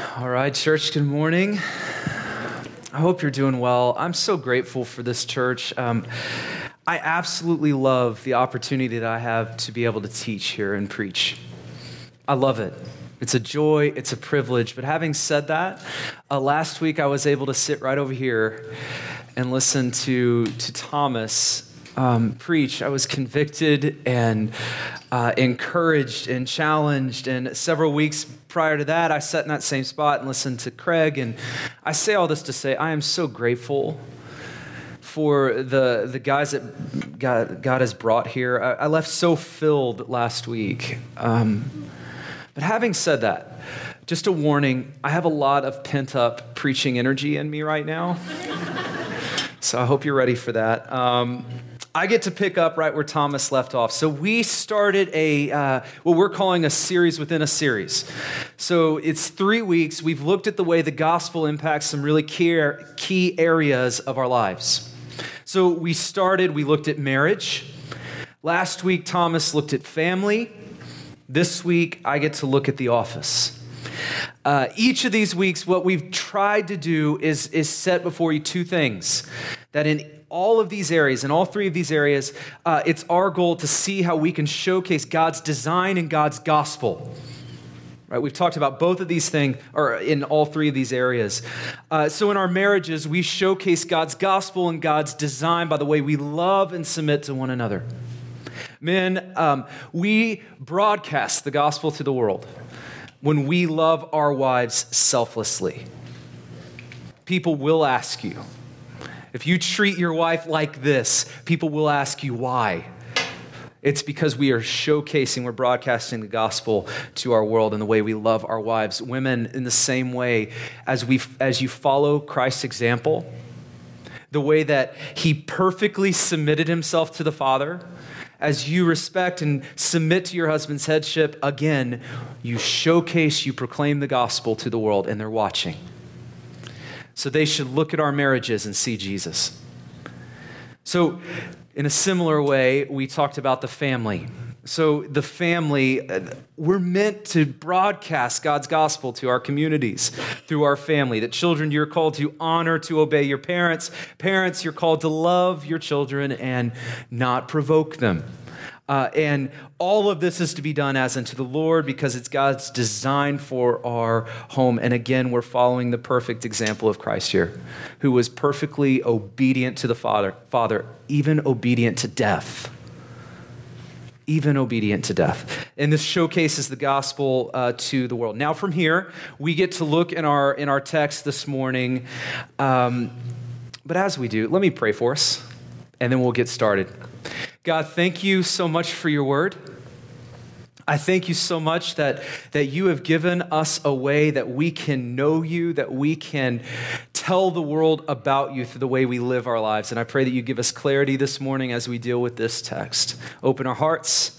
All right, church, good morning. I hope you're doing well. I'm so grateful for this church. Um, I absolutely love the opportunity that I have to be able to teach here and preach. I love it. It's a joy, it's a privilege. But having said that, uh, last week I was able to sit right over here and listen to, to Thomas um, preach, I was convicted and uh, encouraged and challenged. And several weeks prior to that, I sat in that same spot and listened to Craig. And I say all this to say, I am so grateful for the, the guys that God, God has brought here. I, I, left so filled last week. Um, but having said that, just a warning I have a lot of pent up preaching energy in me right now. so I hope you're ready for that. Um, I get to pick up right where Thomas left off. So we started a uh, what we're calling a series within a series. So it's three weeks. We've looked at the way the gospel impacts some really key, key areas of our lives. So we started. We looked at marriage. Last week, Thomas looked at family. This week, I get to look at the office. Uh, each of these weeks, what we've tried to do is, is set before you two things that in all of these areas, in all three of these areas, uh, it's our goal to see how we can showcase God's design and God's gospel. Right, we've talked about both of these things, or in all three of these areas. Uh, so, in our marriages, we showcase God's gospel and God's design by the way we love and submit to one another. Men, um, we broadcast the gospel to the world when we love our wives selflessly. People will ask you, if you treat your wife like this, people will ask you why. It's because we are showcasing, we're broadcasting the gospel to our world in the way we love our wives. Women, in the same way, as, we, as you follow Christ's example, the way that he perfectly submitted himself to the Father, as you respect and submit to your husband's headship, again, you showcase, you proclaim the gospel to the world, and they're watching. So they should look at our marriages and see Jesus. So, in a similar way, we talked about the family. So, the family, uh, we're meant to broadcast God's gospel to our communities through our family. That children, you're called to honor, to obey your parents. Parents, you're called to love your children and not provoke them. Uh, and all of this is to be done as unto the Lord because it's God's design for our home. And again, we're following the perfect example of Christ here, who was perfectly obedient to the Father, Father, even obedient to death. Even obedient to death. And this showcases the gospel uh, to the world. Now, from here, we get to look in our, in our text this morning. Um, but as we do, let me pray for us, and then we'll get started. God, thank you so much for your word. I thank you so much that, that you have given us a way that we can know you, that we can tell the world about you through the way we live our lives. And I pray that you give us clarity this morning as we deal with this text. Open our hearts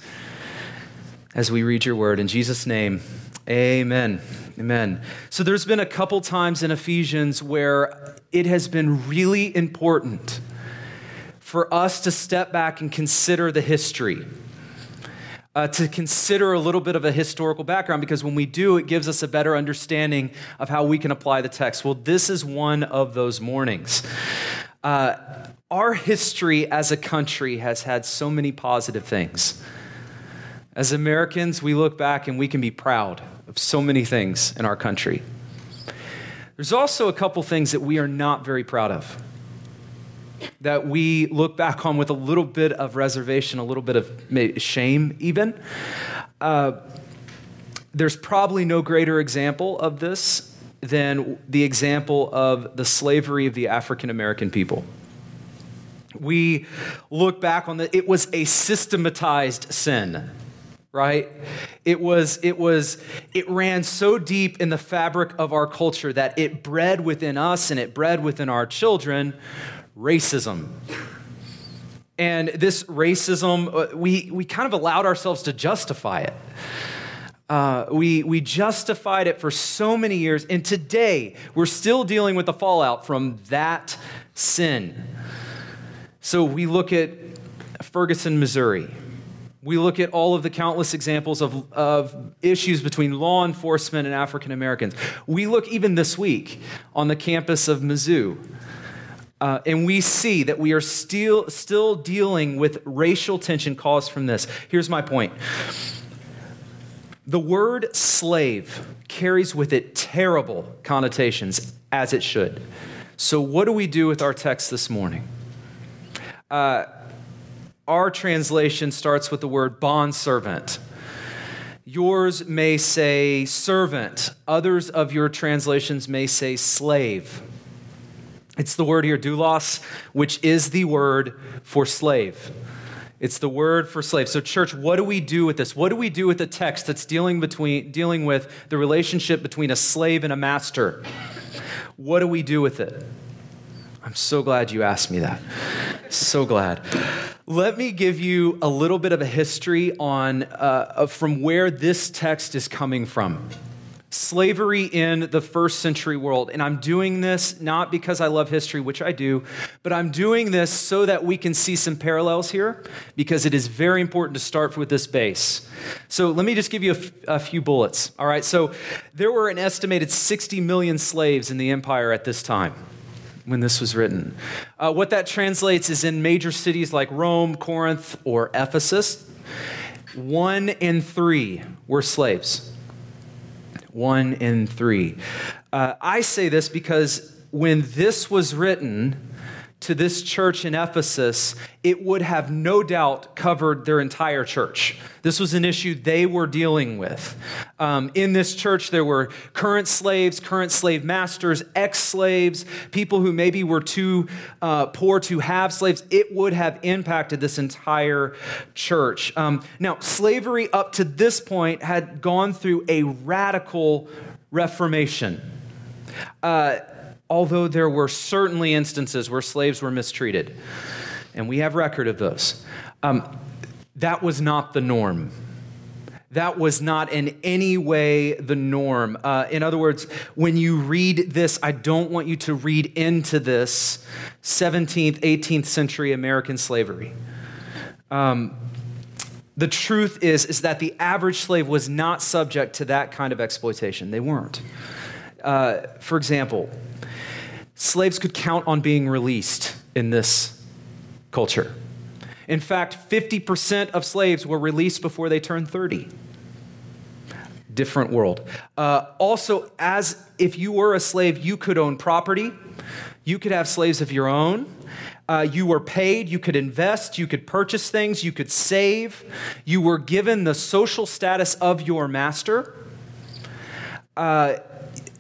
as we read your word. In Jesus' name, amen. Amen. So there's been a couple times in Ephesians where it has been really important for us to step back and consider the history. Uh, to consider a little bit of a historical background because when we do, it gives us a better understanding of how we can apply the text. Well, this is one of those mornings. Uh, our history as a country has had so many positive things. As Americans, we look back and we can be proud of so many things in our country. There's also a couple things that we are not very proud of that we look back on with a little bit of reservation, a little bit of shame, even. Uh, there's probably no greater example of this than the example of the slavery of the African American people. We look back on that, it was a systematized sin right it was it was it ran so deep in the fabric of our culture that it bred within us and it bred within our children racism. And this racism, uh, we, we kind of allowed ourselves to justify it. Uh, we, we justified it for so many years, and today we're still dealing with the fallout from that sin. So we look at Ferguson, Missouri, We look at all of the countless examples of, of issues between law enforcement and African Americans. We look even this week on the campus of Mizzou. Uh, and we see that we are still, still dealing with racial tension caused from this. Here's my point the word slave carries with it terrible connotations, as it should. So, what do we do with our text this morning? Uh, our translation starts with the word bondservant. Yours may say servant, others of your translations may say slave. It's the word here, doulos, which is the word for slave. It's the word for slave. So, church, what do we do with this? What do we do with the text that's dealing, between, dealing with the relationship between a slave and a master? What do we do with it? I'm so glad you asked me that. So glad. Let me give you a little bit of a history on uh, from where this text is coming from. Slavery in the first century world. And I'm doing this not because I love history, which I do, but I'm doing this so that we can see some parallels here because it is very important to start with this base. So let me just give you a, f- a few bullets. All right. So there were an estimated 60 million slaves in the empire at this time when this was written. Uh, what that translates is in major cities like Rome, Corinth, or Ephesus, one in three were slaves. One in three. Uh, I say this because when this was written, to this church in Ephesus, it would have no doubt covered their entire church. This was an issue they were dealing with. Um, in this church, there were current slaves, current slave masters, ex slaves, people who maybe were too uh, poor to have slaves. It would have impacted this entire church. Um, now, slavery up to this point had gone through a radical reformation. Uh, although there were certainly instances where slaves were mistreated, and we have record of those, um, that was not the norm. That was not in any way the norm. Uh, in other words, when you read this, I don't want you to read into this 17th, 18th century American slavery. Um, the truth is, is that the average slave was not subject to that kind of exploitation. They weren't. Uh, for example, slaves could count on being released in this culture. In fact, 50% of slaves were released before they turned 30. Different world. Uh, also, as if you were a slave, you could own property, you could have slaves of your own. Uh, you were paid, you could invest, you could purchase things, you could save. You were given the social status of your master. Uh,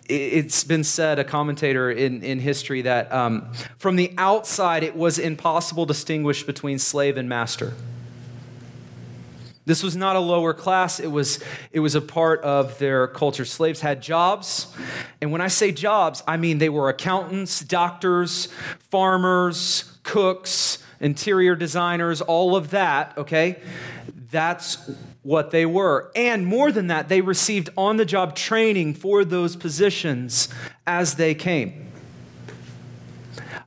it's been said, a commentator in, in history, that um, from the outside it was impossible to distinguish between slave and master. This was not a lower class, it was, it was a part of their culture. Slaves had jobs, and when I say jobs, I mean they were accountants, doctors, farmers, cooks, interior designers, all of that, okay? That's what they were. And more than that, they received on the job training for those positions as they came.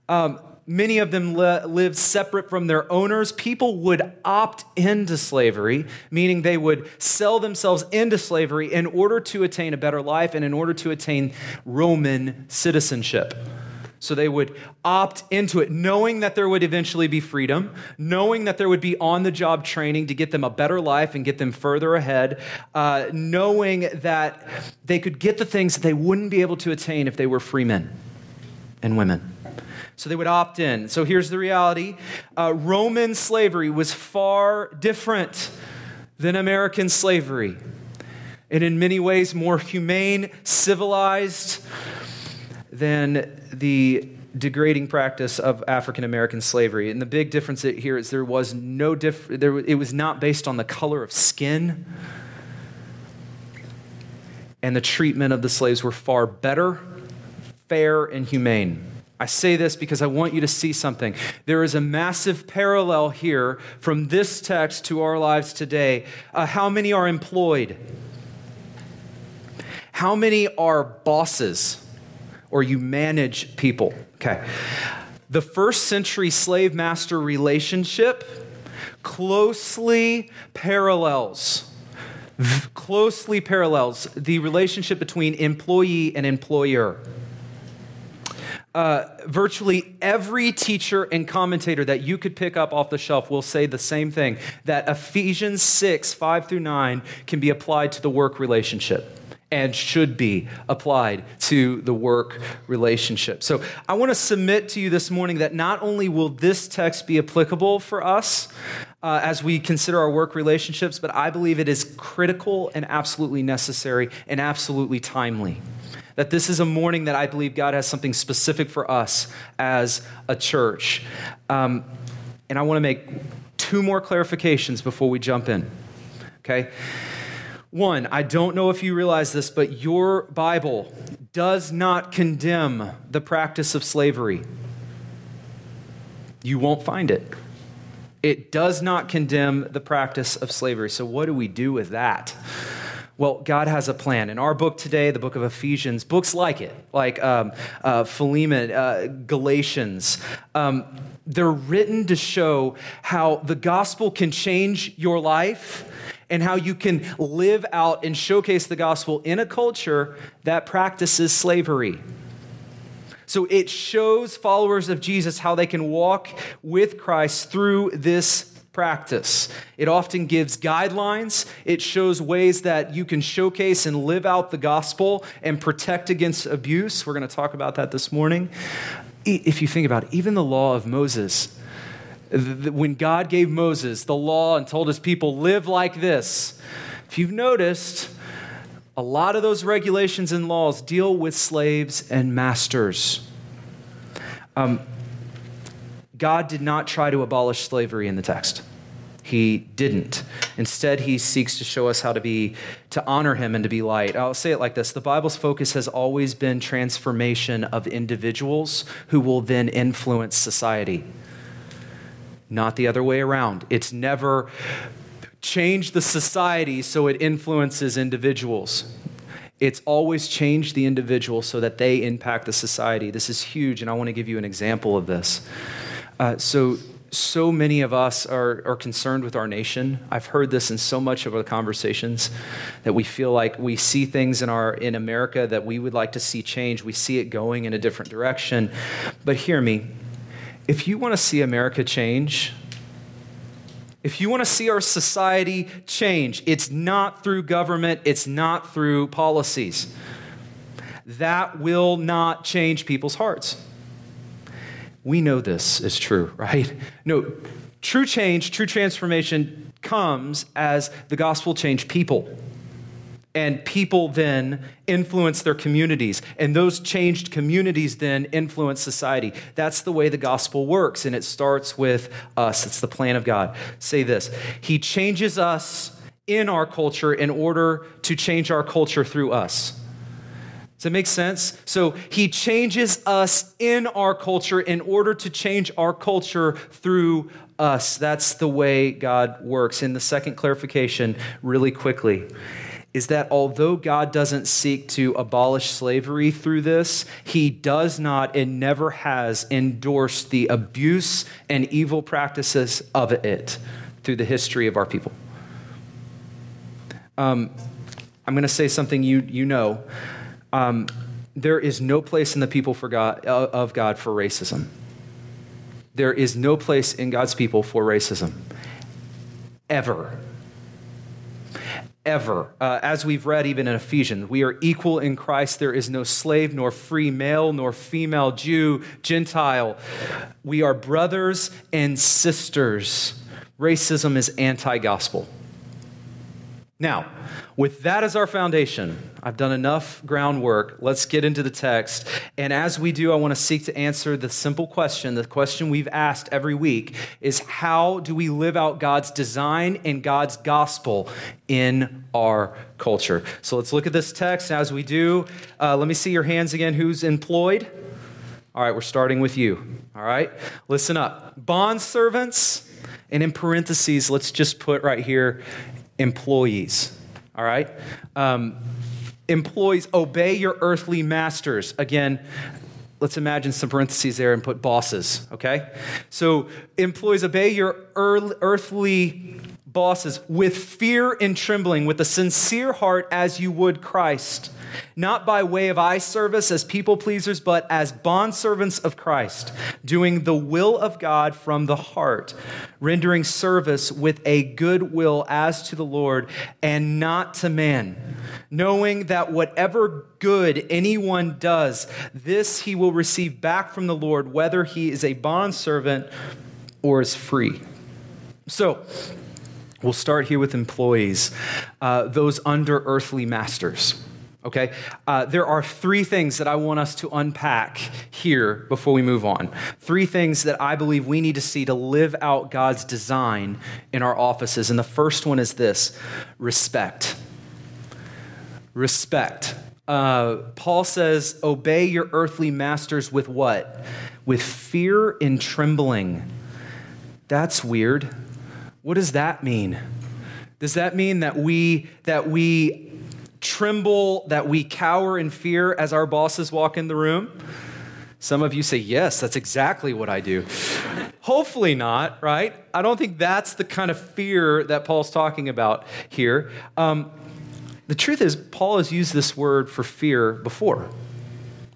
Um, many of them li- lived separate from their owners. People would opt into slavery, meaning they would sell themselves into slavery in order to attain a better life and in order to attain Roman citizenship. So they would opt into it, knowing that there would eventually be freedom, knowing that there would be on the job training to get them a better life and get them further ahead, uh, knowing that they could get the things that they wouldn't be able to attain if they were free men and women. So they would opt in. So here's the reality uh, Roman slavery was far different than American slavery. And in many ways, more humane, civilized, than the degrading practice of African American slavery. And the big difference here is there was no diff- there, it was not based on the color of skin. And the treatment of the slaves were far better, fair, and humane. I say this because I want you to see something. There is a massive parallel here from this text to our lives today. Uh, how many are employed? How many are bosses? Or you manage people. Okay. The first century slave master relationship closely parallels closely parallels the relationship between employee and employer. Uh, virtually every teacher and commentator that you could pick up off the shelf will say the same thing that Ephesians 6, 5 through 9 can be applied to the work relationship and should be applied to the work relationship. So I want to submit to you this morning that not only will this text be applicable for us uh, as we consider our work relationships, but I believe it is critical and absolutely necessary and absolutely timely. That this is a morning that I believe God has something specific for us as a church. Um, and I want to make two more clarifications before we jump in. Okay? One, I don't know if you realize this, but your Bible does not condemn the practice of slavery. You won't find it. It does not condemn the practice of slavery. So, what do we do with that? Well, God has a plan. In our book today, the book of Ephesians, books like it, like um, uh, Philemon, uh, Galatians, um, they're written to show how the gospel can change your life and how you can live out and showcase the gospel in a culture that practices slavery. So it shows followers of Jesus how they can walk with Christ through this practice. It often gives guidelines. It shows ways that you can showcase and live out the gospel and protect against abuse. We're going to talk about that this morning. If you think about it, even the law of Moses, when God gave Moses the law and told his people, live like this, if you've noticed, a lot of those regulations and laws deal with slaves and masters. Um, God did not try to abolish slavery in the text. He didn't. Instead, he seeks to show us how to be, to honor him and to be light. I'll say it like this the Bible's focus has always been transformation of individuals who will then influence society not the other way around. It's never changed the society so it influences individuals. It's always changed the individual so that they impact the society. This is huge, and I want to give you an example of this. Uh, so, so many of us are, are concerned with our nation. I've heard this in so much of our conversations that we feel like we see things in, our, in America that we would like to see change. We see it going in a different direction. But hear me if you want to see America change, if you want to see our society change, it's not through government, it's not through policies. That will not change people's hearts. We know this is true, right? No, true change, true transformation comes as the gospel changed people and people then influence their communities and those changed communities then influence society that's the way the gospel works and it starts with us it's the plan of god say this he changes us in our culture in order to change our culture through us does that make sense? So he changes us in our culture in order to change our culture through us. That's the way God works. In the second clarification, really quickly, is that although God doesn't seek to abolish slavery through this, he does not and never has endorsed the abuse and evil practices of it through the history of our people. Um, I'm going to say something you, you know. Um, there is no place in the people for God, uh, of God for racism. There is no place in God's people for racism. Ever ever. Uh, as we've read even in Ephesians, we are equal in Christ. There is no slave, nor free male, nor female, Jew, Gentile. We are brothers and sisters. Racism is anti gospel. Now, with that as our foundation, I've done enough groundwork. Let's get into the text. And as we do, I want to seek to answer the simple question the question we've asked every week is how do we live out God's design and God's gospel in our culture? So let's look at this text. As we do, uh, let me see your hands again. Who's employed? All right, we're starting with you. All right, listen up. Bond servants, and in parentheses, let's just put right here employees. All right? Um, employees, obey your earthly masters. Again, let's imagine some parentheses there and put bosses, okay? So, employees, obey your earthly bosses with fear and trembling, with a sincere heart as you would Christ not by way of eye service as people pleasers, but as bondservants of Christ, doing the will of God from the heart, rendering service with a good will as to the Lord and not to man, knowing that whatever good anyone does, this he will receive back from the Lord, whether he is a bondservant or is free. So, We'll start here with employees, uh, those under earthly masters. Okay? Uh, there are three things that I want us to unpack here before we move on. Three things that I believe we need to see to live out God's design in our offices. And the first one is this respect. Respect. Uh, Paul says, Obey your earthly masters with what? With fear and trembling. That's weird. What does that mean? Does that mean that we that we tremble, that we cower in fear as our bosses walk in the room? Some of you say, Yes, that's exactly what I do. Hopefully not, right? I don't think that's the kind of fear that Paul's talking about here. Um, the truth is, Paul has used this word for fear before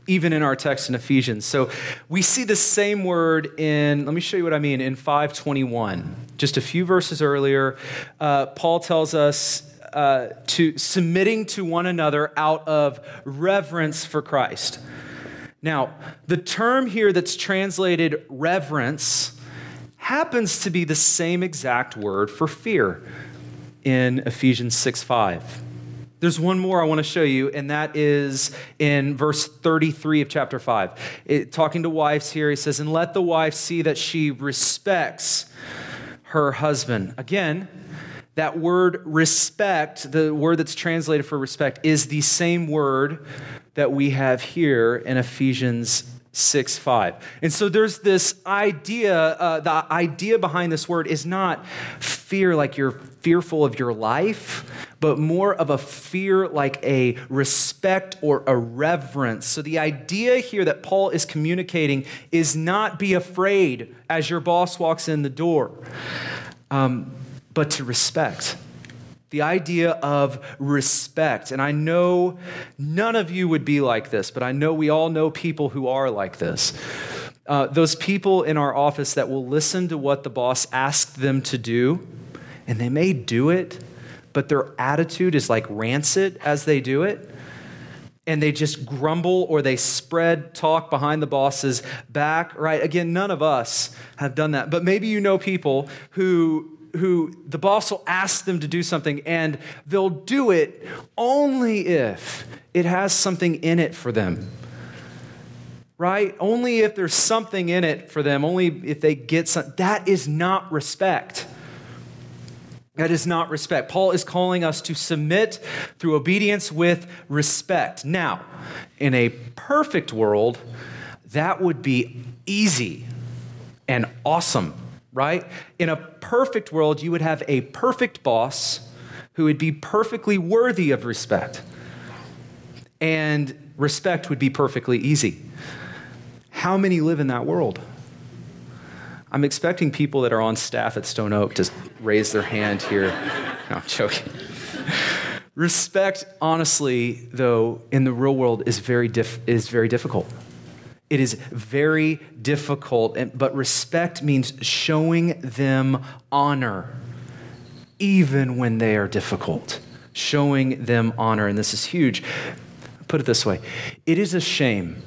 even in our text in Ephesians. So we see the same word in, let me show you what I mean, in 521. Just a few verses earlier, uh, Paul tells us uh, to submitting to one another out of reverence for Christ. Now, the term here that's translated reverence happens to be the same exact word for fear in Ephesians 6 5. There's one more I want to show you, and that is in verse 33 of chapter 5. It, talking to wives here, he says, And let the wife see that she respects her husband. Again, that word respect, the word that's translated for respect, is the same word that we have here in Ephesians 6 5. And so there's this idea, uh, the idea behind this word is not fear like you're fearful of your life, but more of a fear like a respect or a reverence. So the idea here that Paul is communicating is not be afraid as your boss walks in the door. Um, but to respect. The idea of respect. And I know none of you would be like this, but I know we all know people who are like this. Uh, those people in our office that will listen to what the boss asked them to do, and they may do it, but their attitude is like rancid as they do it and they just grumble or they spread talk behind the boss's back, right? Again, none of us have done that. But maybe you know people who who the boss will ask them to do something and they'll do it only if it has something in it for them. Right? Only if there's something in it for them, only if they get something. That is not respect. That is not respect. Paul is calling us to submit through obedience with respect. Now, in a perfect world, that would be easy and awesome right? In a perfect world, you would have a perfect boss who would be perfectly worthy of respect. And respect would be perfectly easy. How many live in that world? I'm expecting people that are on staff at Stone Oak to raise their hand here. No, I'm joking. Respect, honestly, though, in the real world is very, dif- is very difficult. It is very difficult, but respect means showing them honor, even when they are difficult. Showing them honor, and this is huge. Put it this way it is a shame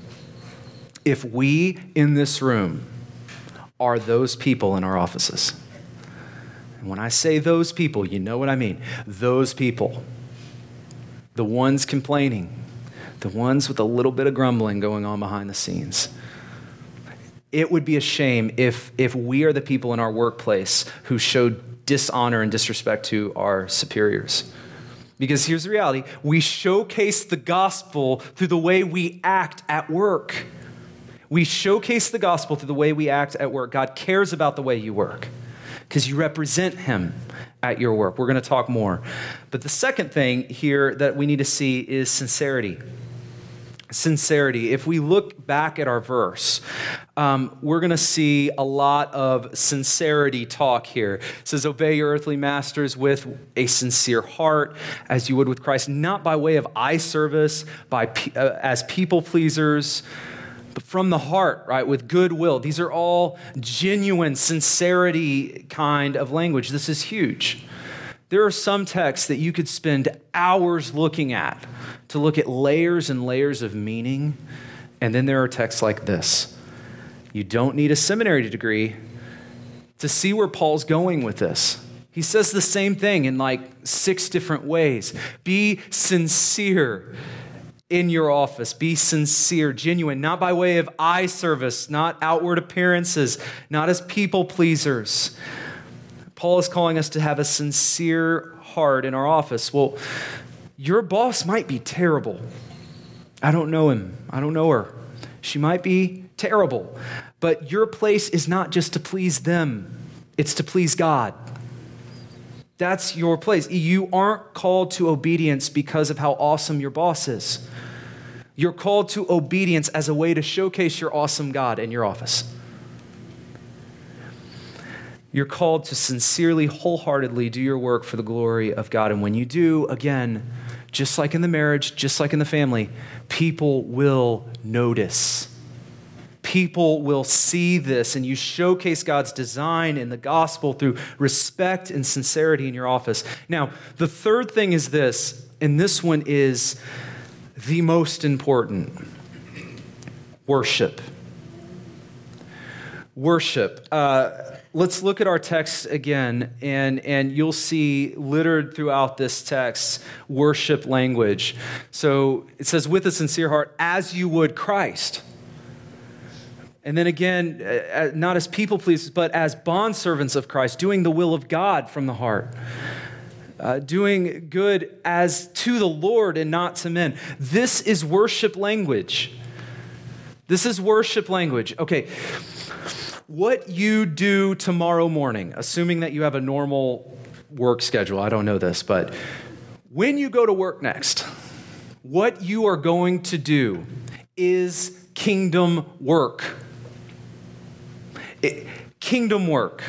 if we in this room are those people in our offices. And when I say those people, you know what I mean. Those people, the ones complaining, the ones with a little bit of grumbling going on behind the scenes. It would be a shame if, if we are the people in our workplace who show dishonor and disrespect to our superiors. Because here's the reality we showcase the gospel through the way we act at work. We showcase the gospel through the way we act at work. God cares about the way you work because you represent Him at your work. We're going to talk more. But the second thing here that we need to see is sincerity sincerity. If we look back at our verse, um, we're going to see a lot of sincerity talk here. It says, Obey your earthly masters with a sincere heart, as you would with Christ, not by way of eye service, by, uh, as people pleasers but from the heart, right, with goodwill. These are all genuine, sincerity kind of language. This is huge. There are some texts that you could spend hours looking at to look at layers and layers of meaning. And then there are texts like this. You don't need a seminary degree to see where Paul's going with this. He says the same thing in like six different ways. Be sincere in your office. Be sincere, genuine, not by way of eye service, not outward appearances, not as people pleasers. Paul is calling us to have a sincere heart in our office. Well, your boss might be terrible. I don't know him. I don't know her. She might be terrible. But your place is not just to please them, it's to please God. That's your place. You aren't called to obedience because of how awesome your boss is. You're called to obedience as a way to showcase your awesome God in your office. You're called to sincerely, wholeheartedly do your work for the glory of God. And when you do, again, just like in the marriage, just like in the family, people will notice. People will see this, and you showcase God's design in the gospel through respect and sincerity in your office. Now, the third thing is this, and this one is the most important worship. Worship. Uh, let's look at our text again, and, and you'll see littered throughout this text worship language. So it says, with a sincere heart, as you would Christ. And then again, uh, uh, not as people pleasers, but as bondservants of Christ, doing the will of God from the heart. Uh, doing good as to the Lord and not to men. This is worship language. This is worship language. Okay, what you do tomorrow morning, assuming that you have a normal work schedule, I don't know this, but when you go to work next, what you are going to do is kingdom work. It, kingdom work.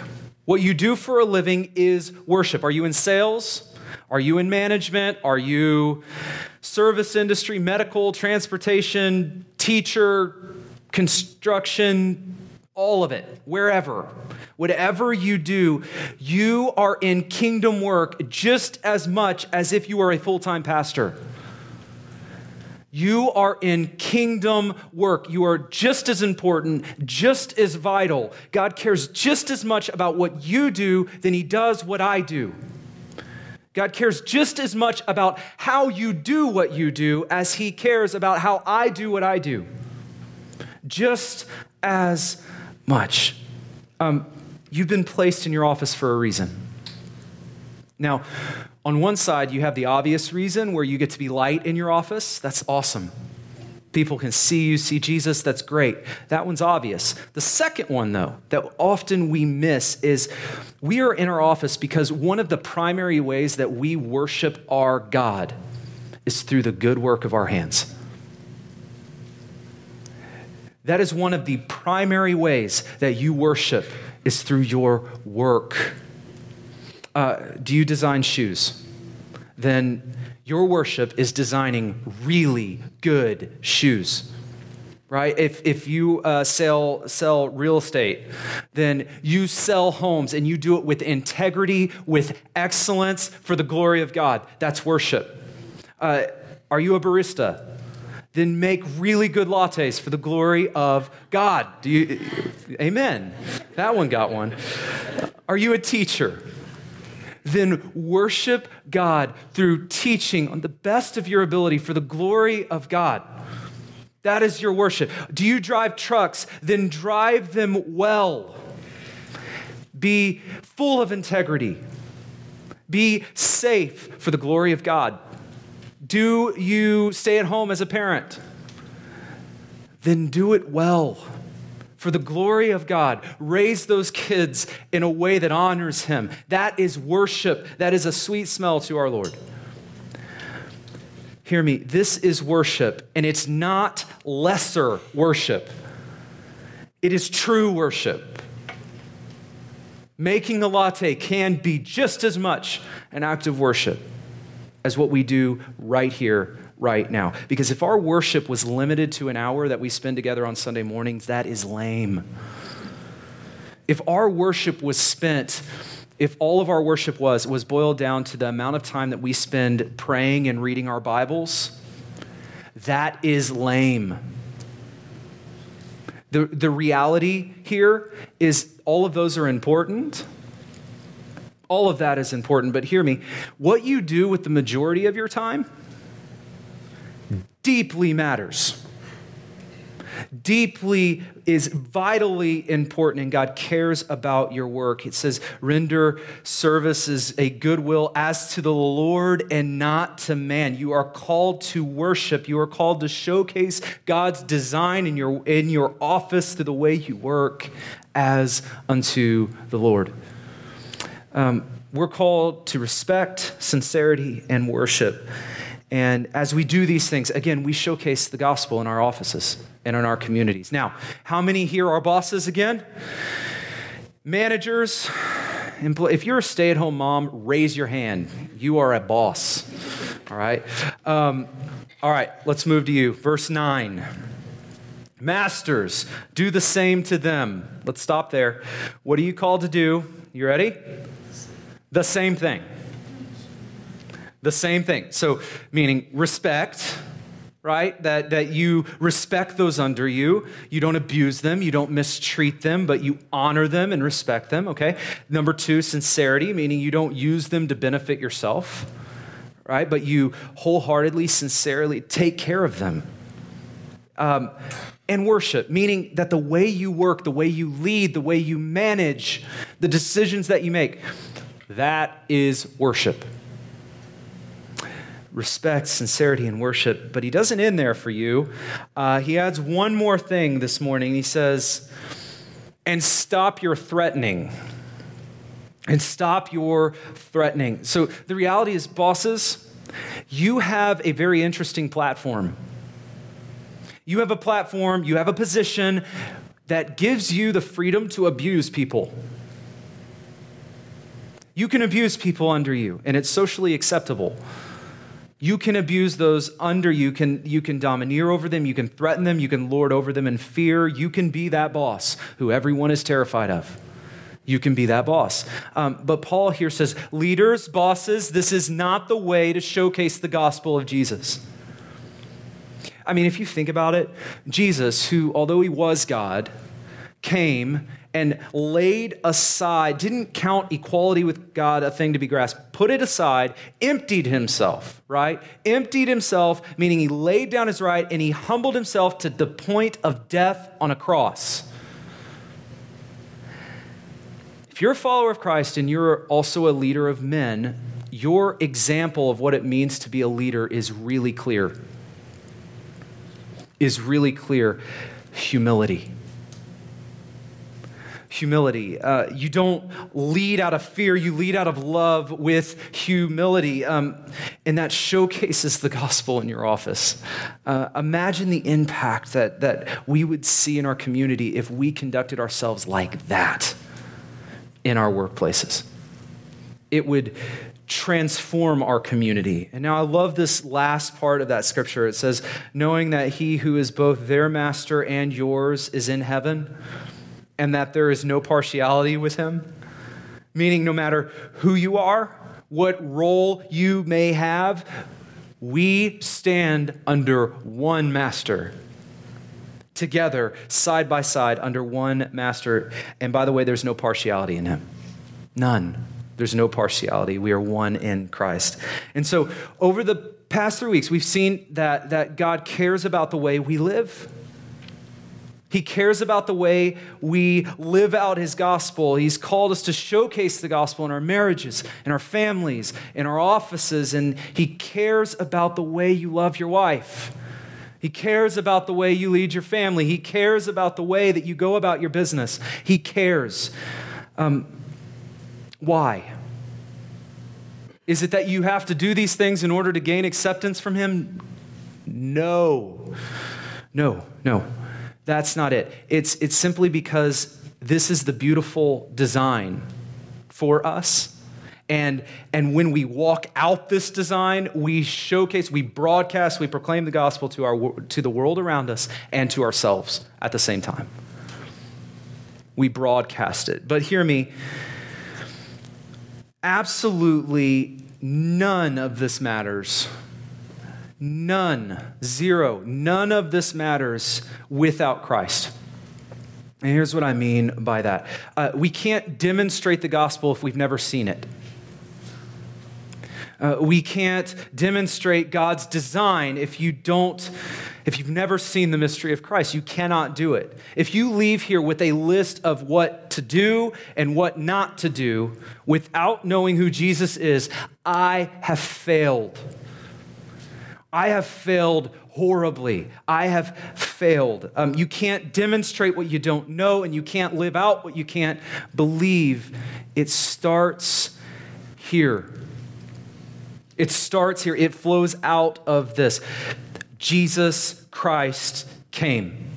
What you do for a living is worship. Are you in sales? Are you in management? Are you service industry, medical, transportation, teacher, construction, all of it, wherever, whatever you do, you are in kingdom work just as much as if you were a full time pastor. You are in kingdom work. You are just as important, just as vital. God cares just as much about what you do than He does what I do. God cares just as much about how you do what you do as He cares about how I do what I do. Just as much. Um, you've been placed in your office for a reason. Now, on one side, you have the obvious reason where you get to be light in your office. That's awesome. People can see you, see Jesus. That's great. That one's obvious. The second one, though, that often we miss is we are in our office because one of the primary ways that we worship our God is through the good work of our hands. That is one of the primary ways that you worship is through your work. Uh, do you design shoes? Then your worship is designing really good shoes right? If, if you uh, sell, sell real estate, then you sell homes and you do it with integrity, with excellence for the glory of God. That's worship. Uh, are you a barista? Then make really good lattes for the glory of God. Do you Amen. That one got one. Are you a teacher? Then worship God through teaching on the best of your ability for the glory of God. That is your worship. Do you drive trucks? Then drive them well. Be full of integrity. Be safe for the glory of God. Do you stay at home as a parent? Then do it well. For the glory of God, raise those kids in a way that honors Him. That is worship. That is a sweet smell to our Lord. hear me, this is worship, and it's not lesser worship. It is true worship. Making a latte can be just as much an act of worship as what we do right here, right now. Because if our worship was limited to an hour that we spend together on Sunday mornings, that is lame. If our worship was spent if all of our worship was was boiled down to the amount of time that we spend praying and reading our Bibles, that is lame. The, the reality here is all of those are important. All of that is important, but hear me. What you do with the majority of your time deeply matters deeply is vitally important, and God cares about your work. It says, render services a goodwill as to the Lord and not to man. You are called to worship. You are called to showcase God's design in your, in your office through the way you work as unto the Lord. Um, we're called to respect, sincerity, and worship. And as we do these things, again, we showcase the gospel in our offices and in our communities. Now, how many here are bosses again? Managers, if you're a stay at home mom, raise your hand. You are a boss. All right? Um, all right, let's move to you. Verse 9. Masters, do the same to them. Let's stop there. What are you called to do? You ready? The same thing. The same thing. So, meaning respect, right? That, that you respect those under you. You don't abuse them. You don't mistreat them, but you honor them and respect them, okay? Number two, sincerity, meaning you don't use them to benefit yourself, right? But you wholeheartedly, sincerely take care of them. Um, and worship, meaning that the way you work, the way you lead, the way you manage, the decisions that you make, that is worship respect, sincerity, and worship. But he doesn't end there for you. Uh, he adds one more thing this morning. He says, and stop your threatening. And stop your threatening. So the reality is, bosses, you have a very interesting platform. You have a platform, you have a position that gives you the freedom to abuse people. You can abuse people under you, and it's socially acceptable. You can abuse those under you. Can, you can domineer over them. You can threaten them. You can lord over them in fear. You can be that boss who everyone is terrified of. You can be that boss. Um, but Paul here says, leaders, bosses, this is not the way to showcase the gospel of Jesus. I mean, if you think about it, Jesus, who, although he was God, came and laid aside, didn't count equality with God a thing to be grasped, put it aside, emptied himself, right? Emptied himself, meaning he laid down his right and he humbled himself to the point of death on a cross. If you're a follower of Christ and you're also a leader of men, your example of what it means to be a leader is really clear. Is really clear. Humility humility. Uh, you don't lead out of fear, you lead out of love with humility. Um, and that showcases the gospel in your office. Uh, imagine the impact that, that we would see in our community if we conducted ourselves like that in our workplaces. It would transform our community. And now I love this last part of that scripture. It says, knowing that he who is both their master and yours is in heaven and that there is no partiality with him, meaning no matter who you are, what role you may have, we stand under one master. Together, side by side, under one master. And by the way, there's no partiality in him. None. There's no partiality. We are one in Christ. And so, over the past three weeks, we've seen that, that God cares about the way we live. He cares about the way we live out his gospel. He's called us to showcase the gospel in our marriages, in our families, in our offices, and he cares about the way you love your wife. He cares about the way you lead your family. He cares about the way that you go about your business. He cares. Um, why? Is it that you have to do these things in order to gain acceptance from Him? No. No, no. That's not it. It's, it's simply because this is the beautiful design for us. And, and when we walk out this design, we showcase, we broadcast, we proclaim the gospel to, our, to the world around us and to ourselves at the same time. We broadcast it. But hear me absolutely none of this matters. None, zero, none of this matters without Christ. And here's what I mean by that uh, we can't demonstrate the gospel if we've never seen it. Uh, we can't demonstrate God's design if you don't, if you've never seen the mystery of Christ. You cannot do it. If you leave here with a list of what to do and what not to do without knowing who Jesus is, I have failed. I have failed horribly. I have failed. Um, you can't demonstrate what you don't know, and you can't live out what you can't believe. It starts here. It starts here. It flows out of this. Jesus Christ came.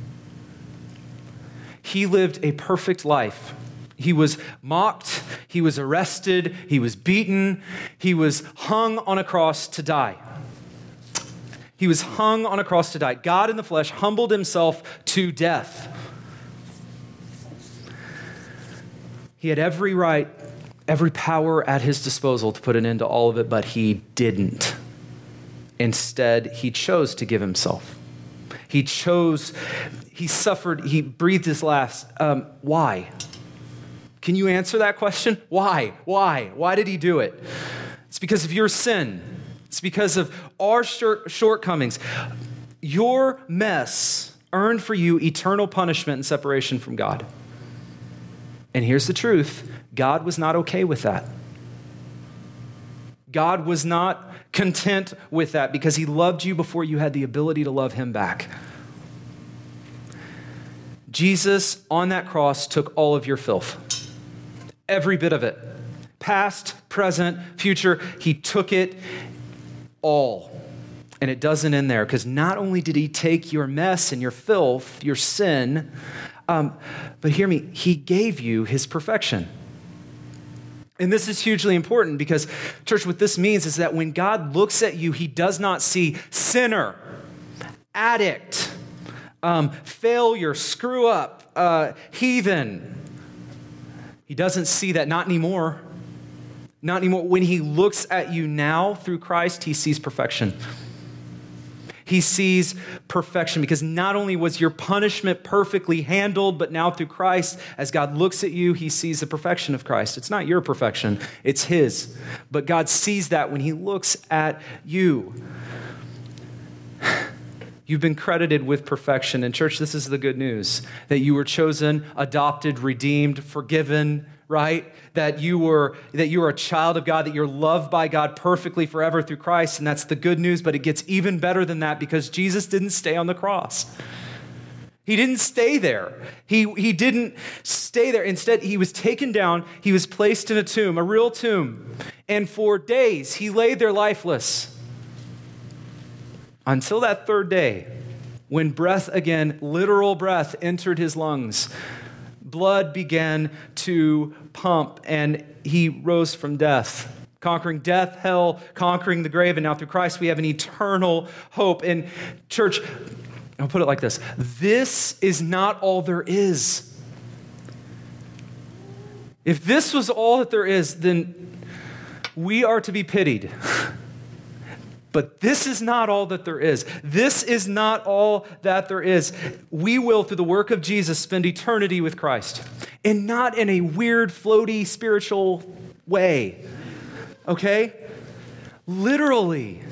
He lived a perfect life. He was mocked, he was arrested, he was beaten, he was hung on a cross to die. He was hung on a cross to die. God in the flesh humbled himself to death. He had every right, every power at his disposal to put an end to all of it, but he didn't. Instead, he chose to give himself. He chose, he suffered, he breathed his last. Um, why? Can you answer that question? Why? Why? Why did he do it? It's because of your sin. It's because of our shortcomings. Your mess earned for you eternal punishment and separation from God. And here's the truth God was not okay with that. God was not content with that because he loved you before you had the ability to love him back. Jesus on that cross took all of your filth, every bit of it. Past, present, future, he took it all. And it doesn't end there because not only did he take your mess and your filth, your sin, um, but hear me, he gave you his perfection. And this is hugely important because, church, what this means is that when God looks at you, he does not see sinner, addict, um, failure, screw up, uh, heathen. He doesn't see that, not anymore. Not anymore. When he looks at you now through Christ, he sees perfection. He sees perfection because not only was your punishment perfectly handled, but now through Christ, as God looks at you, he sees the perfection of Christ. It's not your perfection, it's his. But God sees that when he looks at you. You've been credited with perfection. And, church, this is the good news that you were chosen, adopted, redeemed, forgiven, right? That you were that you are a child of God, that you're loved by God perfectly forever through Christ, and that's the good news, but it gets even better than that because Jesus didn't stay on the cross. He didn't stay there. He, he didn't stay there. Instead, he was taken down. He was placed in a tomb, a real tomb. And for days, he lay there lifeless. Until that third day, when breath again, literal breath, entered his lungs blood began to pump, and he rose from death. Conquering death, hell, conquering the grave, and now through Christ we have an eternal hope. And, church, I'll put it like this this is not all there is. If this was all that there is, then we are to be pitied. But this is not all that there is. This is not all that there is. We will, through the work of Jesus, spend eternity with Christ. And not in a weird, floaty, spiritual way. Okay? Literally.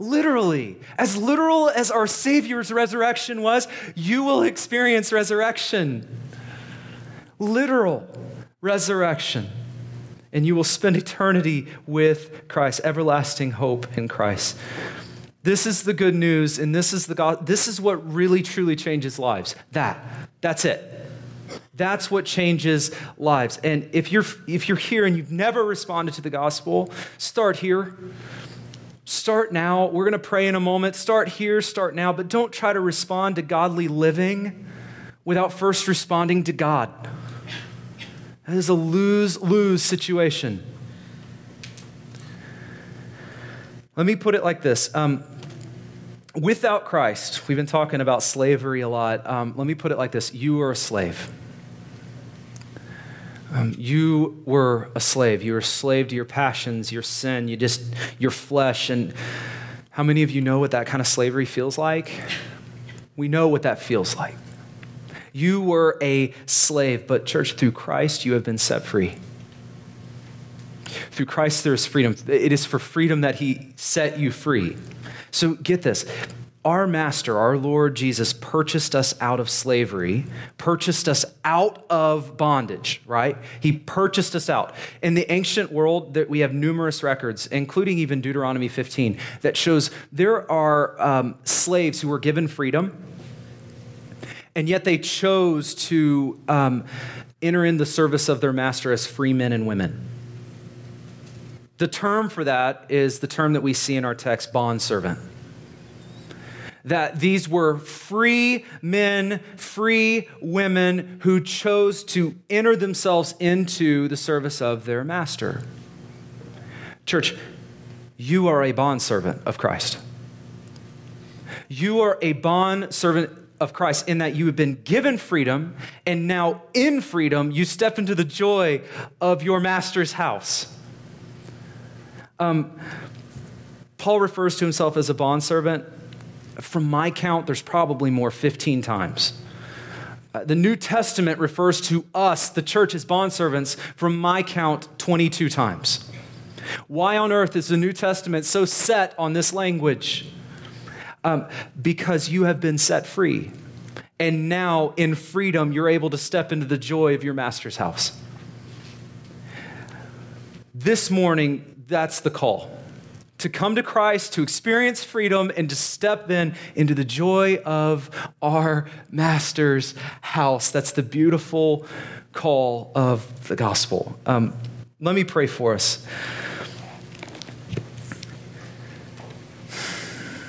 Literally. As literal as our Savior's resurrection was, you will experience resurrection. Literal resurrection and you will spend eternity with Christ, everlasting hope in Christ. This is the good news, and this is the God, this is what really truly changes lives. That. That's it. That's what changes lives. And if you're, if you're here and you've never responded to the gospel, start here. Start now. We're going to pray in a moment. Start here, start now, but don't try to respond to godly living without first responding to God. That is a lose lose situation. Let me put it like this. Um, without Christ, we've been talking about slavery a lot. Um, let me put it like this you are a slave. Um, you were a slave. You were a slave to your passions, your sin, you just your flesh. And how many of you know what that kind of slavery feels like? We know what that feels like. You were a slave, but church, through Christ, you have been set free. Through Christ, there is freedom. It is for freedom that He set you free. So get this our master, our Lord Jesus, purchased us out of slavery, purchased us out of bondage, right? He purchased us out. In the ancient world, that we have numerous records, including even Deuteronomy 15, that shows there are um, slaves who were given freedom, and yet they chose to um, enter in the service of their master as free men and women. The term for that is the term that we see in our text, bondservant that these were free men, free women who chose to enter themselves into the service of their master. Church, you are a bondservant of Christ. You are a bondservant of Christ in that you have been given freedom, and now in freedom, you step into the joy of your master's house. Um, Paul refers to himself as a bondservant from my count, there's probably more 15 times. Uh, the New Testament refers to us, the church, as bondservants, from my count, 22 times. Why on earth is the New Testament so set on this language? Um, because you have been set free. And now, in freedom, you're able to step into the joy of your master's house. This morning, that's the call to come to Christ, to experience freedom, and to step then into the joy of our Master's house. That's the beautiful call of the gospel. Um, let me pray for us.